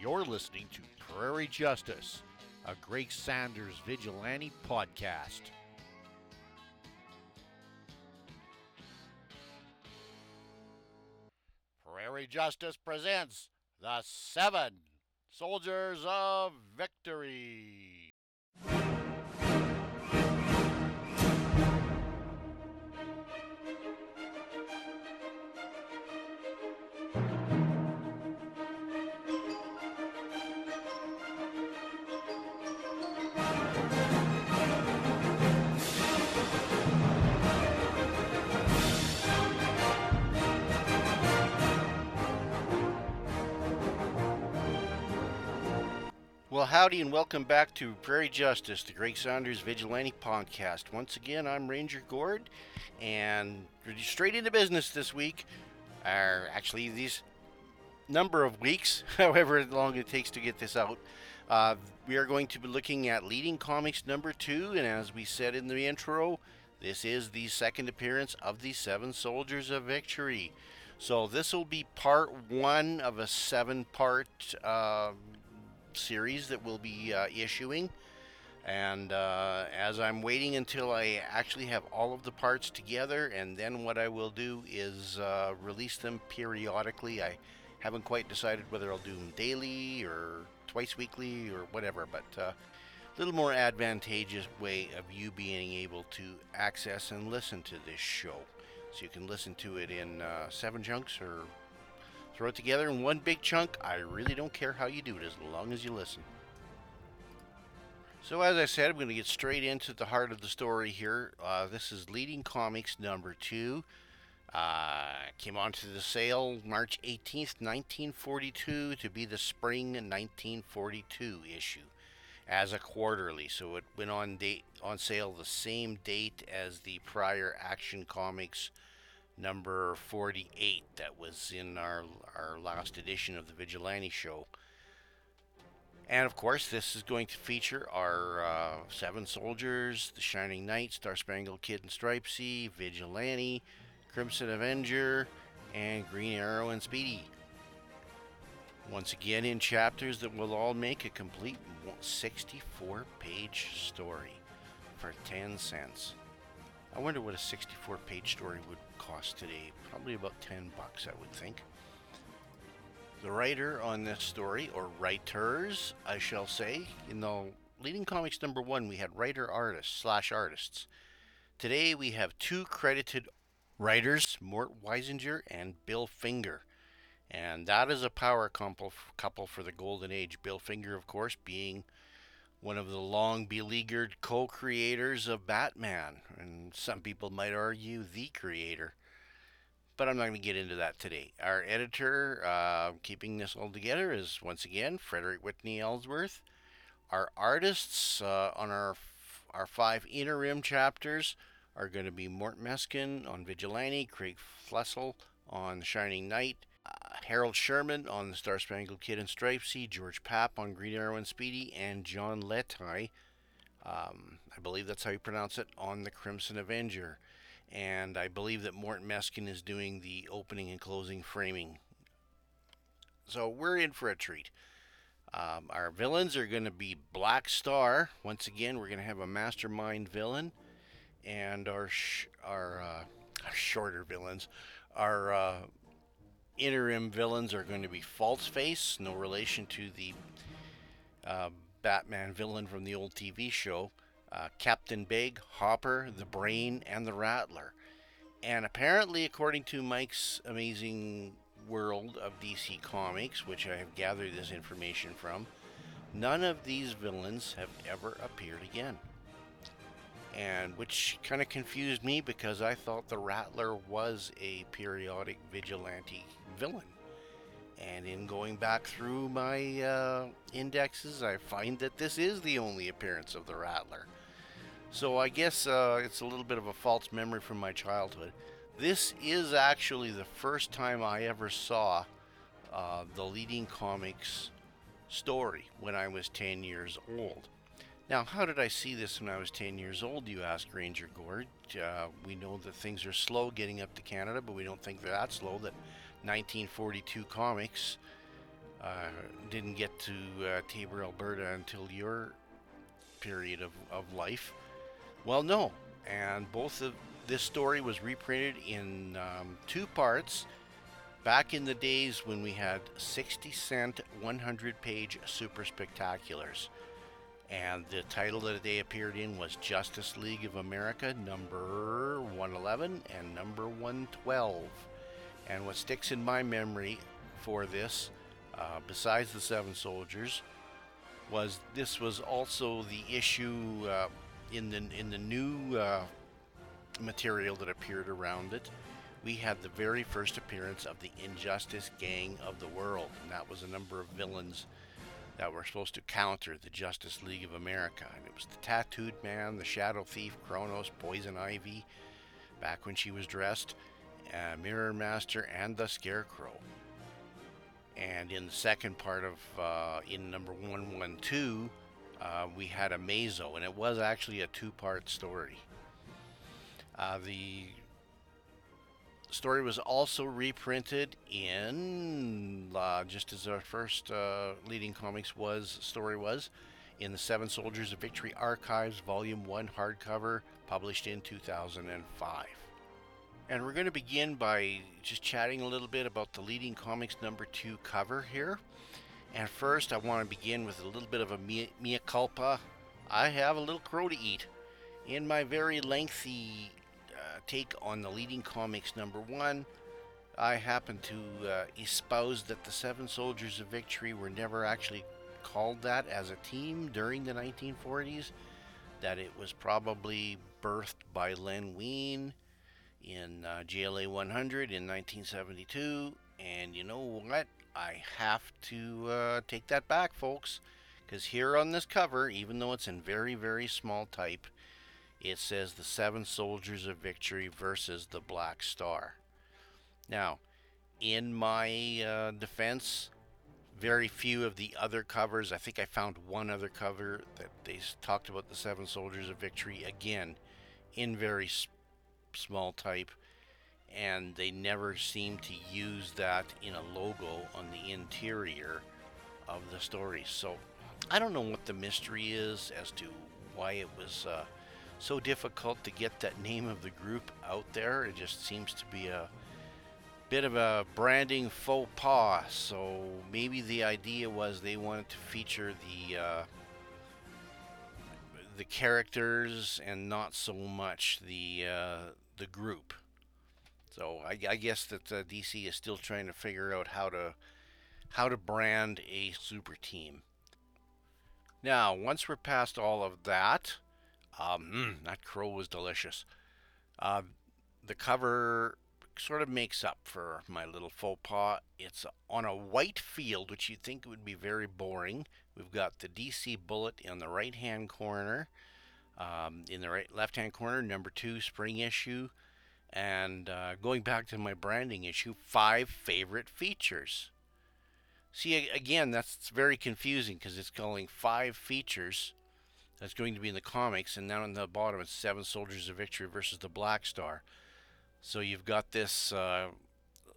You're listening to Prairie Justice, a Greg Saunders vigilante podcast. Prairie Justice presents the Seven Soldiers of Victory. Howdy, and welcome back to Prairie Justice, the Greg Saunders Vigilante Podcast. Once again, I'm Ranger Gord, and straight into business this week. Or actually, these number of weeks, however long it takes to get this out. Uh, we are going to be looking at Leading Comics number two, and as we said in the intro, this is the second appearance of the Seven Soldiers of Victory. So this will be part one of a seven-part. Uh, series that we'll be uh, issuing. And uh, as I'm waiting until I actually have all of the parts together, and then what I will do is uh, release them periodically. I haven't quite decided whether I'll do them daily or twice weekly or whatever, but a little more advantageous way of you being able to access and listen to this show. So you can listen to it in uh, seven chunks or Throw it together in one big chunk. I really don't care how you do it as long as you listen. So, as I said, I'm going to get straight into the heart of the story here. Uh, this is Leading Comics number two. Uh, came onto the sale March 18th, 1942, to be the spring 1942 issue as a quarterly. So it went on date on sale the same date as the prior Action Comics number 48 that was in our, our last edition of the Vigilante Show. And of course, this is going to feature our uh, Seven Soldiers, The Shining Knight, Star Spangled Kid and Stripesy, Vigilante, Crimson Avenger, and Green Arrow and Speedy. Once again, in chapters that will all make a complete 64 page story for 10 cents. I wonder what a 64 page story would cost today. Probably about 10 bucks, I would think. The writer on this story, or writers, I shall say, in the leading comics number one, we had writer artists slash artists. Today we have two credited writers, Mort Weisinger and Bill Finger. And that is a power couple, couple for the Golden Age. Bill Finger, of course, being one of the long beleaguered co creators of Batman, and some people might argue the creator. But I'm not going to get into that today. Our editor, uh, keeping this all together, is once again Frederick Whitney Ellsworth. Our artists uh, on our our five interim chapters are going to be Mort Meskin on Vigilante, Creig Flessel on Shining Knight, Harold Sherman on the Star Spangled Kid and Stripesy, George Papp on Green Arrow and Speedy, and John Letai, um, I believe that's how you pronounce it, on the Crimson Avenger. And I believe that Mort Meskin is doing the opening and closing framing. So we're in for a treat. Um, our villains are going to be Black Star. Once again, we're going to have a mastermind villain, and our sh- our, uh, our shorter villains, are uh, interim villains are going to be False Face, no relation to the uh, Batman villain from the old TV show, uh, Captain Big, Hopper, the Brain, and the Rattler. And apparently, according to Mike's amazing world of DC Comics, which I have gathered this information from, none of these villains have ever appeared again. And which kind of confused me because I thought the Rattler was a periodic vigilante villain. And in going back through my uh, indexes, I find that this is the only appearance of the Rattler. So I guess uh, it's a little bit of a false memory from my childhood. This is actually the first time I ever saw uh, the leading comics story when I was 10 years old. Now, how did I see this when I was 10 years old, you ask Ranger Gord? Uh, we know that things are slow getting up to Canada, but we don't think they're that slow, that 1942 comics uh, didn't get to uh, Taber, Alberta until your period of, of life. Well, no. And both of this story was reprinted in um, two parts back in the days when we had 60 cent 100 page super spectaculars. And the title that they appeared in was Justice League of America number 111 and number 112. And what sticks in my memory for this, uh, besides the Seven Soldiers, was this was also the issue uh, in the in the new uh, material that appeared around it. We had the very first appearance of the Injustice Gang of the World, and that was a number of villains that were supposed to counter the Justice League of America. And it was the Tattooed Man, the Shadow Thief, Chronos, Poison Ivy, back when she was dressed, uh, Mirror Master, and the Scarecrow. And in the second part of, uh, in number 112, uh, we had Amazo, and it was actually a two part story. Uh, the story was also reprinted in, uh, just as our first leading comics was, story was, in the Seven Soldiers of Victory Archives, Volume 1 hardcover, published in 2005. And we're going to begin by just chatting a little bit about the leading comics number two cover here. And first, I want to begin with a little bit of a mea, mea culpa. I have a little crow to eat. In my very lengthy uh, take on the leading comics number one, I happen to uh, espouse that the Seven Soldiers of Victory were never actually called that as a team during the 1940s, that it was probably birthed by Len Wein in uh, JLA 100 in 1972. And you know what? I have to uh, take that back, folks. Because here on this cover, even though it's in very, very small type, it says the Seven Soldiers of Victory versus the Black Star. Now, in my uh, defense, very few of the other covers, I think I found one other cover that they talked about the Seven Soldiers of Victory again in very small type, and they never seem to use that in a logo on the interior of the story. So I don't know what the mystery is as to why it was uh, so difficult to get that name of the group out there. It just seems to be a bit of a branding faux pas. So maybe the idea was they wanted to feature the uh, the characters and not so much the uh, the group. So I, I guess that uh, DC is still trying to figure out how to how to brand a super team. Now, once we're past all of that, um, mm, that crow was delicious. Uh, the cover sort of makes up for my little faux pas. It's on a white field, which you'd think would be very boring. We've got the DC bullet in the right hand corner. Um, in the right left hand corner, number two spring issue. And uh, going back to my branding issue, five favorite features. See, again, that's very confusing because it's calling five features that's going to be in the comics, and now on the bottom it's Seven Soldiers of Victory versus the Black Star. So you've got this uh,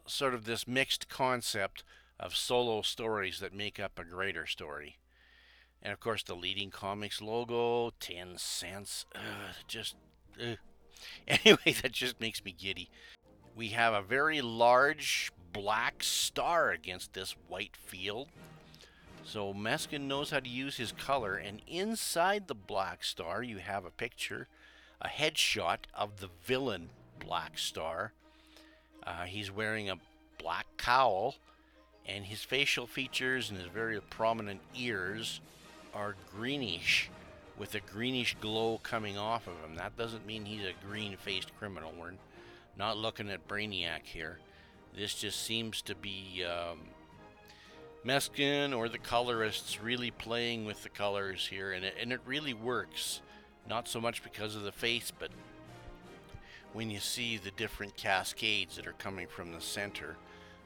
sort of this mixed concept of solo stories that make up a greater story. And of course, the leading comics logo, 10 cents. Ugh, just. Ugh. Anyway, that just makes me giddy. We have a very large black star against this white field. So Meskin knows how to use his color, and inside the black star, you have a picture, a headshot of the villain Black Star. Uh, he's wearing a black cowl, and his facial features and his very prominent ears are greenish, with a greenish glow coming off of him. That doesn't mean he's a green faced criminal. We're not looking at Brainiac here. This just seems to be um, Meskin or the colorists really playing with the colors here, and it, and it really works. Not so much because of the face, but when you see the different cascades that are coming from the center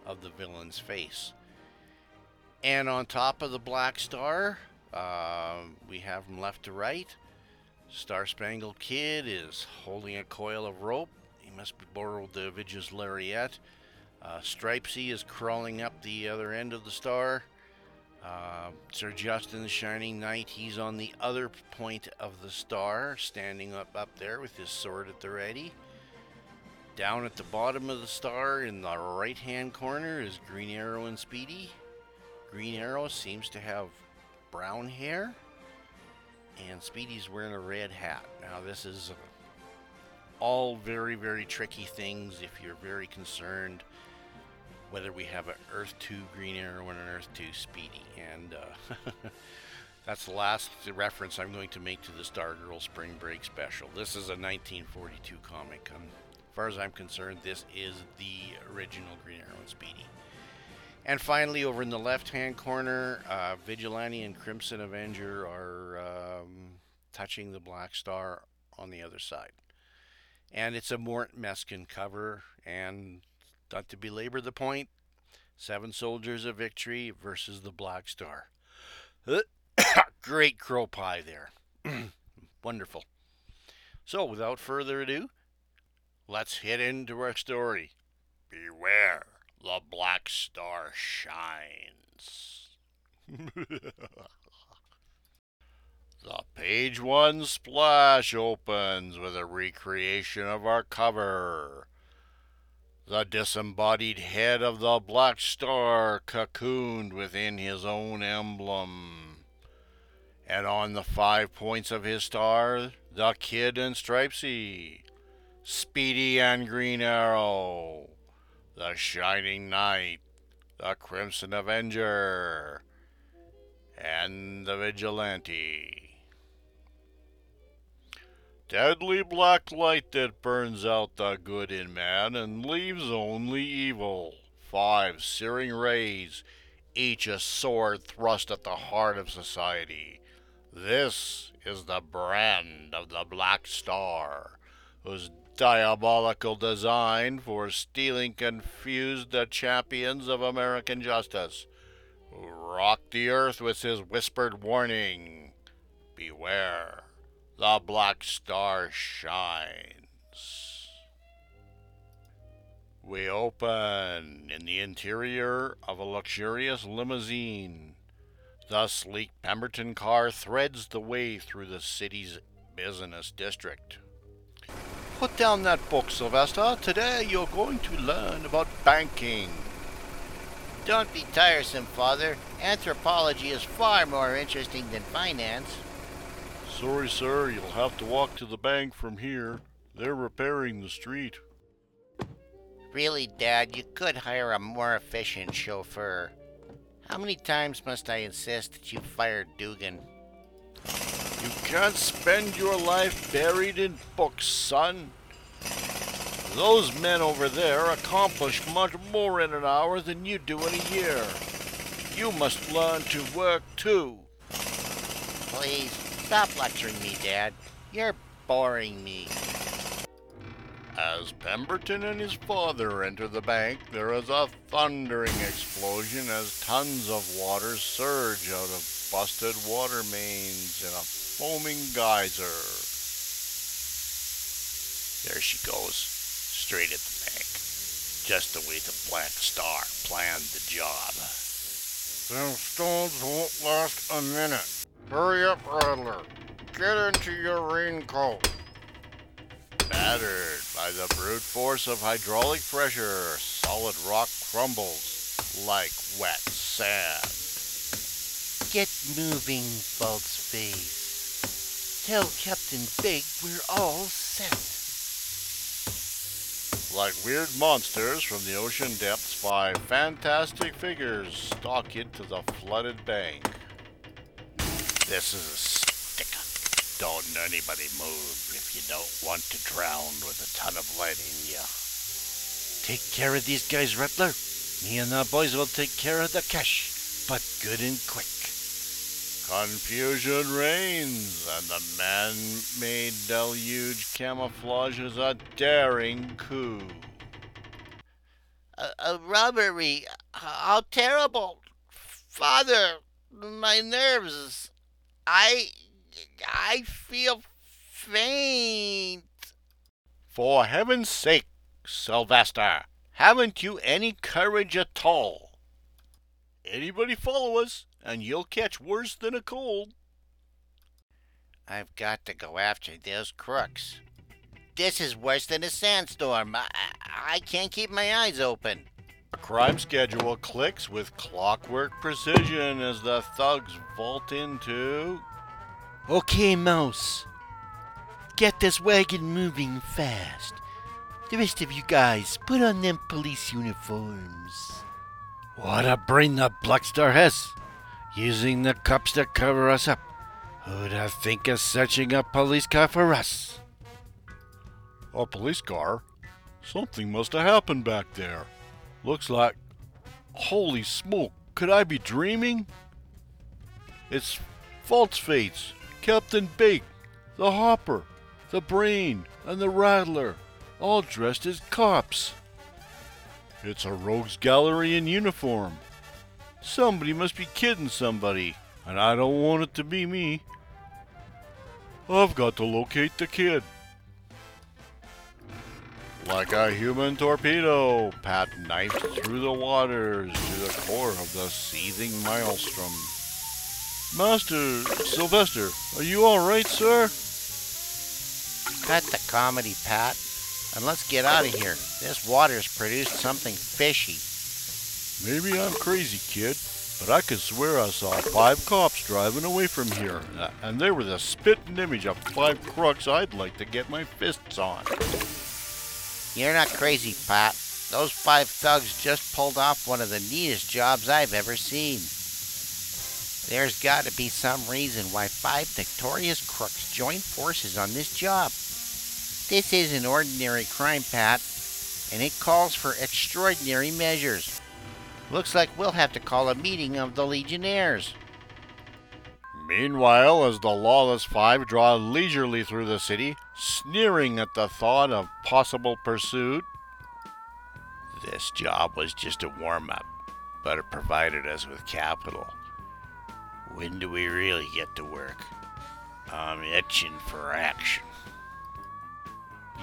of the villain's face. And on top of the Black Star, uh, we have from left to right. Star Spangled Kid is holding a coil of rope. He must be borrowed the Vigia's lariat. Uh, Stripesy is crawling up the other end of the star. Uh, Sir Justin the Shining Knight, he's on the other point of the star, standing up up there with his sword at the ready. Down at the bottom of the star in the right hand corner is Green Arrow and Speedy. Green Arrow seems to have brown hair, and Speedy's wearing a red hat. Now, this is all very, very tricky things if you're very concerned whether we have an Earth 2 Green Arrow and an Earth 2 Speedy. And uh, that's the last reference I'm going to make to the Stargirl Spring Break special. This is a 1942 comic. Um, as far as I'm concerned, this is the original Green Arrow and Speedy. And finally, over in the left hand corner, uh, Vigilante and Crimson Avenger are um, touching the Black Star on the other side. And it's a Mort Meskin cover. And not to belabor the point, Seven Soldiers of Victory versus the Black Star. Great crow pie there. Wonderful. So, without further ado, let's head into our story. Beware the Black Star shines. the page one splash opens with a recreation of our cover. The disembodied head of the Black Star cocooned within his own emblem. And on the five points of his star, the Kid and Stripesy, Speedy and Green Arrow, the Shining Knight, the Crimson Avenger, and the Vigilante. Deadly black light that burns out the good in man and leaves only evil. Five searing rays, each a sword thrust at the heart of society. This is the brand of the Black Star, whose diabolical design for stealing confused the champions of American justice, who rocked the earth with his whispered warning Beware, the Black Star shines. We open in the interior of a luxurious limousine. The sleek Pemberton car threads the way through the city's business district. Put down that book, Sylvester. Today you're going to learn about banking. Don't be tiresome, Father. Anthropology is far more interesting than finance. Sorry, sir, you'll have to walk to the bank from here. They're repairing the street. Really, Dad, you could hire a more efficient chauffeur. How many times must I insist that you fire Dugan? You can't spend your life buried in books, son. Those men over there accomplish much more in an hour than you do in a year. You must learn to work too. Please, stop lecturing me, Dad. You're boring me. As Pemberton and his father enter the bank, there is a thundering explosion as tons of water surge out of busted water mains in a foaming geyser. There she goes, straight at the bank, just the way the Black Star planned the job. Them stones won't last a minute. Hurry up, Rattler. Get into your raincoat. Battered by the brute force of hydraulic pressure, solid rock crumbles like wet sand. Get moving, False Face. Tell Captain Big we're all set. Like weird monsters from the ocean depths, five fantastic figures stalk into the flooded bank. This is a sticker. Don't anybody move if you don't want to drown with a ton of lead in ya. Take care of these guys, Rattler. Me and the boys will take care of the cash, but good and quick. Confusion reigns, and the man-made deluge camouflages a daring coup. A, a robbery. How terrible. Father, my nerves. I. I feel faint. For heaven's sake, Sylvester, haven't you any courage at all? anybody follow us, and you'll catch worse than a cold. I've got to go after those crooks. This is worse than a sandstorm. I, I can't keep my eyes open. The crime schedule clicks with clockwork precision as the thugs vault into. Okay, Mouse. Get this wagon moving fast. The rest of you guys, put on them police uniforms. What a brain that Blackstar has! Using the cops to cover us up. Who'd have think of searching a police car for us? A police car? Something must have happened back there. Looks like. Holy smoke, could I be dreaming? It's False Face, Captain Bake, the Hopper, the Brain, and the Rattler, all dressed as cops. It's a rogues gallery in uniform. Somebody must be kidding somebody, and I don't want it to be me. I've got to locate the kid. Like a human torpedo, Pat knifed through the waters to the core of the seething maelstrom. Master Sylvester, are you all right, sir? Cut the comedy, Pat, and let's get out of here. This water's produced something fishy. Maybe I'm crazy, kid, but I could swear I saw five cops driving away from here, uh, and they were the spitting image of five crooks I'd like to get my fists on. You're not crazy, Pat. Those five thugs just pulled off one of the neatest jobs I've ever seen. There's got to be some reason why five victorious crooks joined forces on this job. This is an ordinary crime, Pat, and it calls for extraordinary measures. Looks like we'll have to call a meeting of the Legionnaires. Meanwhile, as the lawless five draw leisurely through the city, sneering at the thought of possible pursuit, This job was just a warm up, but it provided us with capital. When do we really get to work? I'm itching for action.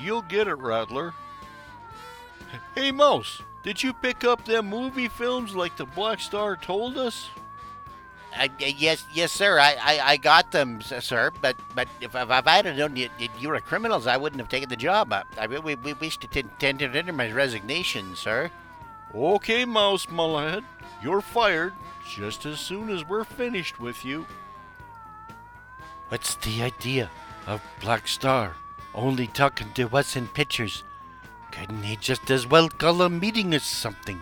you'll get it, Rattler. Hey, Mouse, did you pick up them movie films like the Black Star told us? Uh, yes, yes, sir. I, I, I got them, sir. But but if, if I'd have known you, you were criminals, I wouldn't have taken the job. I, I we, we wish to t- tender tender my resignation, sir. Okay, Mouse, my lad, you're fired just as soon as we're finished with you. What's the idea of Black Star only talking to us in pictures? Couldn't he just as well call a meeting or something?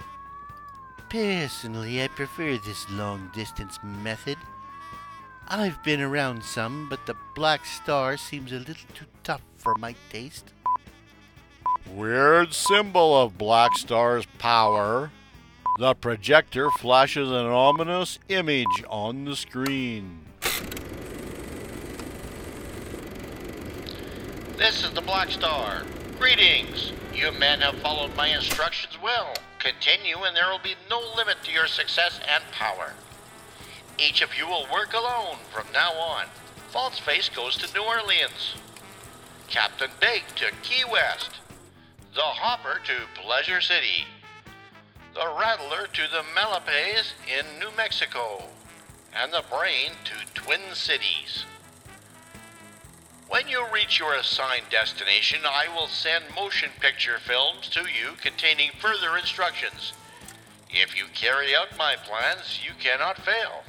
Personally, I prefer this long distance method. I've been around some, but the Black Star seems a little too tough for my taste. Weird symbol of Black Star's power. The projector flashes an ominous image on the screen. This is the Black Star. Greetings. You men have followed my instructions well. Continue, and there will be no limit to your success and power. Each of you will work alone from now on. Falseface goes to New Orleans. Captain Bake to Key West. The Hopper to Pleasure City. The Rattler to the Malapes in New Mexico. And the Brain to Twin Cities. When you reach your assigned destination, I will send motion picture films to you containing further instructions. If you carry out my plans, you cannot fail.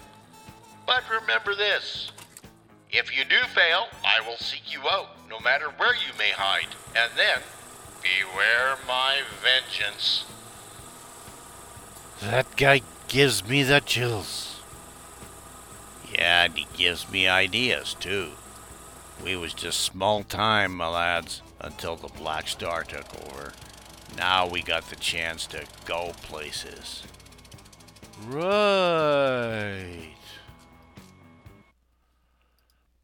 But remember this if you do fail, I will seek you out, no matter where you may hide, and then beware my vengeance. That guy gives me the chills. Yeah, and he gives me ideas, too. We was just small time, my lads, until the Black Star took over. Now we got the chance to go places. Right.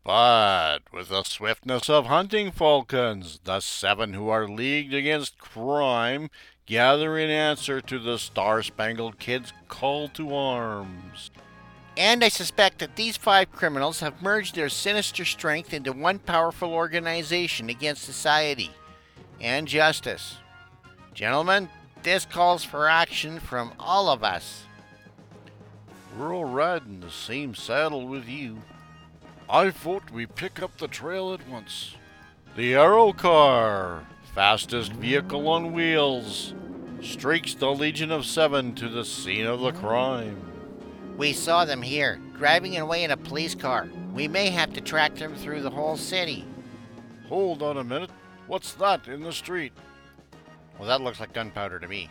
But with the swiftness of hunting falcons, the seven who are leagued against crime gather in answer to the Star Spangled Kid's call to arms. And I suspect that these five criminals have merged their sinister strength into one powerful organization against society and justice. Gentlemen, this calls for action from all of us. We're all riding the same saddle with you. I vote we pick up the trail at once. The Arrow Car, fastest vehicle on wheels, streaks the Legion of Seven to the scene of the crime. We saw them here, driving away in a police car. We may have to track them through the whole city. Hold on a minute. What's that in the street? Well, that looks like gunpowder to me.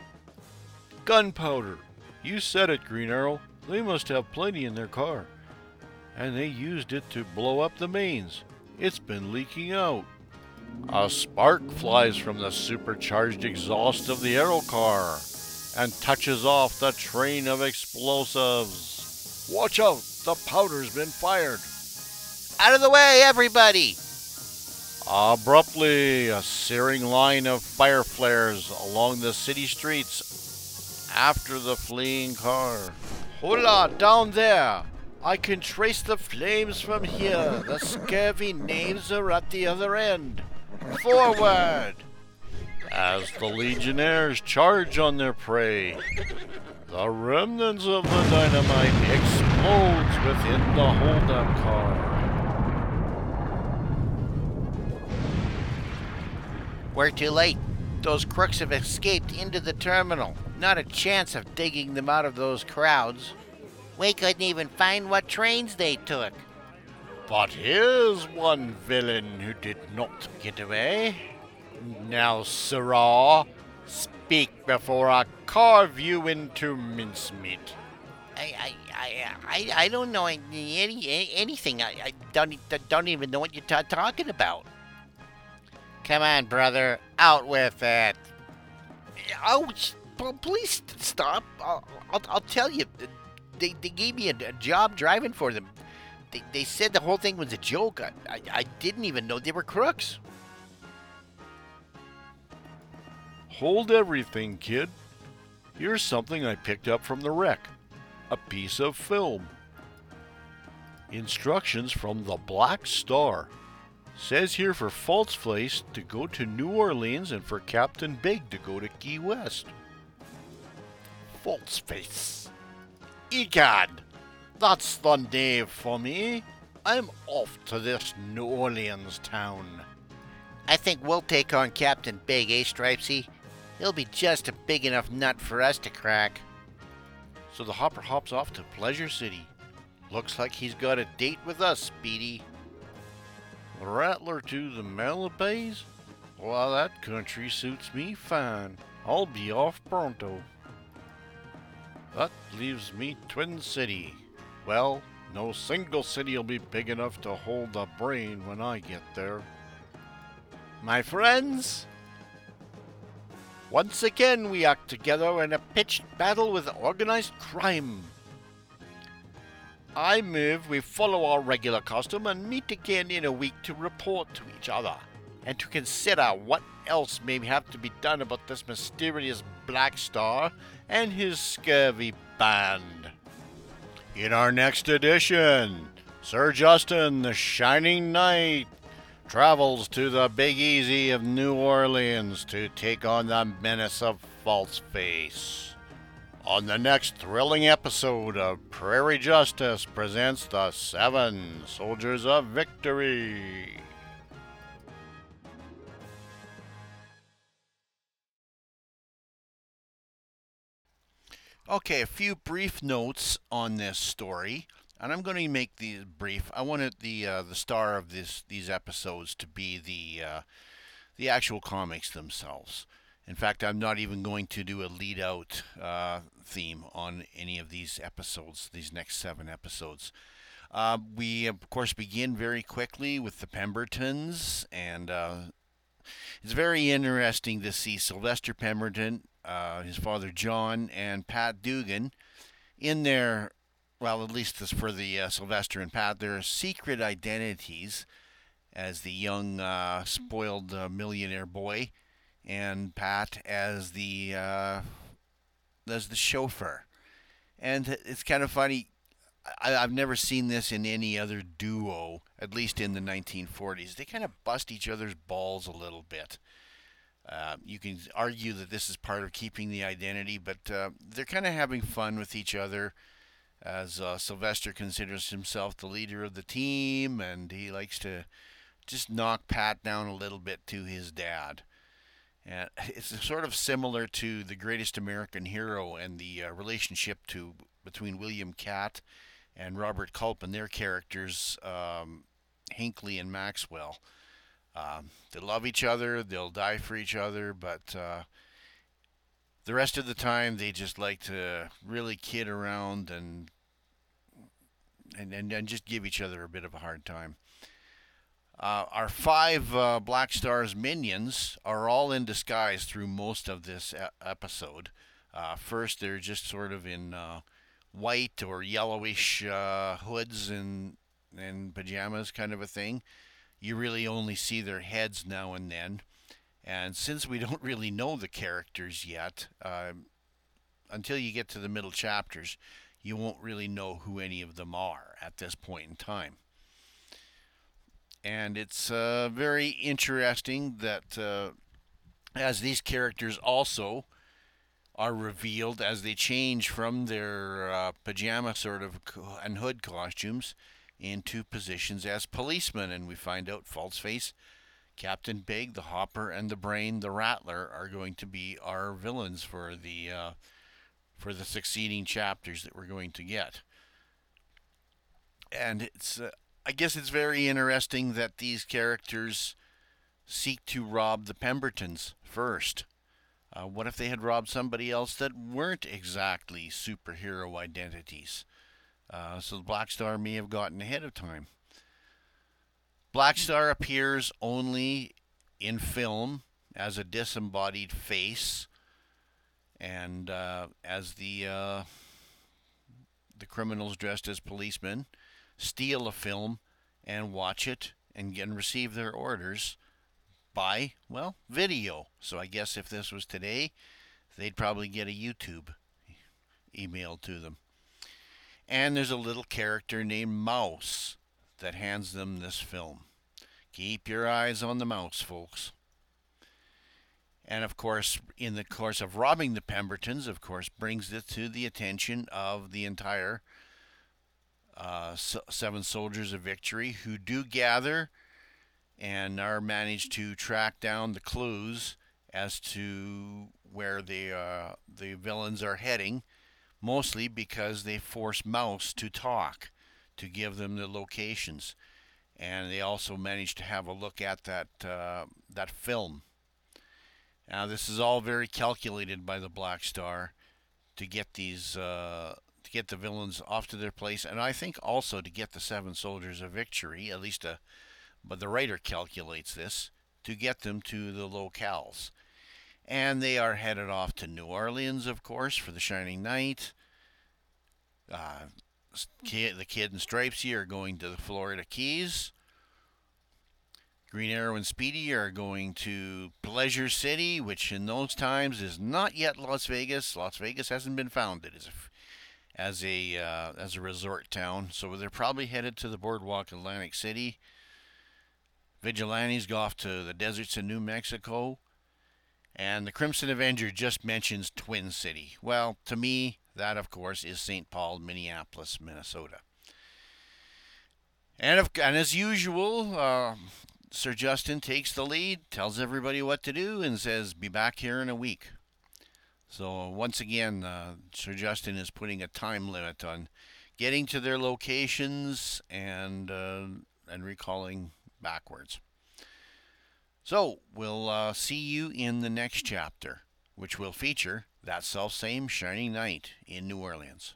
Gunpowder. You said it, Green Arrow. They must have plenty in their car. And they used it to blow up the mains. It's been leaking out. A spark flies from the supercharged exhaust of the Arrow car and touches off the train of explosives. Watch out! The powder's been fired. Out of the way, everybody! Abruptly, a searing line of fire flares along the city streets after the fleeing car. Hola, down there! I can trace the flames from here. The scurvy knaves are at the other end. Forward! As the Legionnaires charge on their prey, the remnants of the dynamite explodes within the holdup car. We're too late. Those crooks have escaped into the terminal. Not a chance of digging them out of those crowds. We couldn't even find what trains they took. But here's one villain who did not get away. Now, sirrah, speak before I carve you into mincemeat. I, I, I, I, don't know any, any anything. I, I don't, don't even know what you're ta- talking about. Come on, brother. Out with it. Oh, please stop. I'll, I'll, I'll tell you. They, they gave me a, a job driving for them. They, they said the whole thing was a joke. I, I, I didn't even know they were crooks. Hold everything, kid. Here's something I picked up from the wreck a piece of film. Instructions from the Black Star. Says here for False Face to go to New Orleans and for Captain Big to go to Key West. False face. Egad, that's the knave for me. I'm off to this New Orleans town. I think we'll take on Captain Big, eh, Stripesy? He'll be just a big enough nut for us to crack. So the hopper hops off to Pleasure City. Looks like he's got a date with us, Speedy. Rattler to the Malabays? Well, that country suits me fine. I'll be off pronto. That leaves me Twin City. Well, no single city'll be big enough to hold a brain when I get there. My friends, once again we act together in a pitched battle with organized crime. I move we follow our regular custom and meet again in a week to report to each other and to consider what else may have to be done about this mysterious Black Star and his scurvy band. In our next edition, Sir Justin, the Shining Knight, travels to the Big Easy of New Orleans to take on the menace of False Face. On the next thrilling episode of Prairie Justice presents the Seven Soldiers of Victory. Okay, a few brief notes on this story, and I'm going to make these brief. I wanted the uh, the star of this these episodes to be the uh, the actual comics themselves. In fact, I'm not even going to do a lead out uh, theme on any of these episodes, these next seven episodes. Uh, we, of course, begin very quickly with the Pembertons, and uh, it's very interesting to see Sylvester Pemberton, uh, his father John, and Pat Dugan in their, well, at least this for the uh, Sylvester and Pat, their secret identities as the young, uh, spoiled uh, millionaire boy and Pat as the uh, as the chauffeur. And it's kind of funny. I, I've never seen this in any other duo, at least in the 1940s. They kind of bust each other's balls a little bit. Uh, you can argue that this is part of keeping the identity, but uh, they're kind of having fun with each other. As uh, Sylvester considers himself the leader of the team, and he likes to just knock Pat down a little bit to his dad. And it's sort of similar to the Greatest American Hero and the uh, relationship to between William Katt and Robert Culp and their characters, um, Hinkley and Maxwell. Um, they love each other, they'll die for each other, but uh, the rest of the time they just like to really kid around and and, and, and just give each other a bit of a hard time. Uh, our five uh, Black Stars minions are all in disguise through most of this e- episode. Uh, first, they're just sort of in uh, white or yellowish uh, hoods and and pajamas, kind of a thing. You really only see their heads now and then. And since we don't really know the characters yet, um, until you get to the middle chapters, you won't really know who any of them are at this point in time. And it's uh, very interesting that uh, as these characters also are revealed as they change from their uh, pajama sort of and hood costumes into positions as policemen, and we find out Falseface, Captain Big, the Hopper, and the Brain, the Rattler, are going to be our villains for the uh, for the succeeding chapters that we're going to get. And it's uh, I guess it's very interesting that these characters seek to rob the Pembertons first. Uh, what if they had robbed somebody else that weren't exactly superhero identities? Uh, so the Black Star may have gotten ahead of time. Black Star appears only in film as a disembodied face and uh, as the uh, the criminals dressed as policemen steal a film and watch it and, get and receive their orders by, well, video. So I guess if this was today, they'd probably get a YouTube emailed to them. And there's a little character named Mouse that hands them this film. Keep your eyes on the mouse, folks. And of course, in the course of robbing the Pembertons, of course, brings it to the attention of the entire uh, seven soldiers of victory who do gather and are managed to track down the clues as to where the uh, the villains are heading, mostly because they force Mouse to talk to give them the locations, and they also managed to have a look at that uh, that film. Now this is all very calculated by the Black Star to get these uh, to get the villains off to their place, and I think also to get the Seven Soldiers a Victory, at least a, uh, but the writer calculates this, to get them to the locales. And they are headed off to New Orleans, of course, for the Shining Knight. Uh, kid, the Kid and Stripesy are going to the Florida Keys. Green Arrow and Speedy are going to Pleasure City, which in those times is not yet Las Vegas. Las Vegas hasn't been founded as a as a uh, as a resort town. So they're probably headed to the boardwalk Atlantic City. Vigilantes go off to the deserts in New Mexico. And the Crimson Avenger just mentions Twin City. Well, to me, that of course is St. Paul, Minneapolis, Minnesota. And, and as usual, uh, Sir Justin takes the lead, tells everybody what to do, and says, Be back here in a week. So once again, uh, Sir Justin is putting a time limit on getting to their locations and uh, and recalling backwards. So we'll uh, see you in the next chapter, which will feature that self same Shining Knight in New Orleans.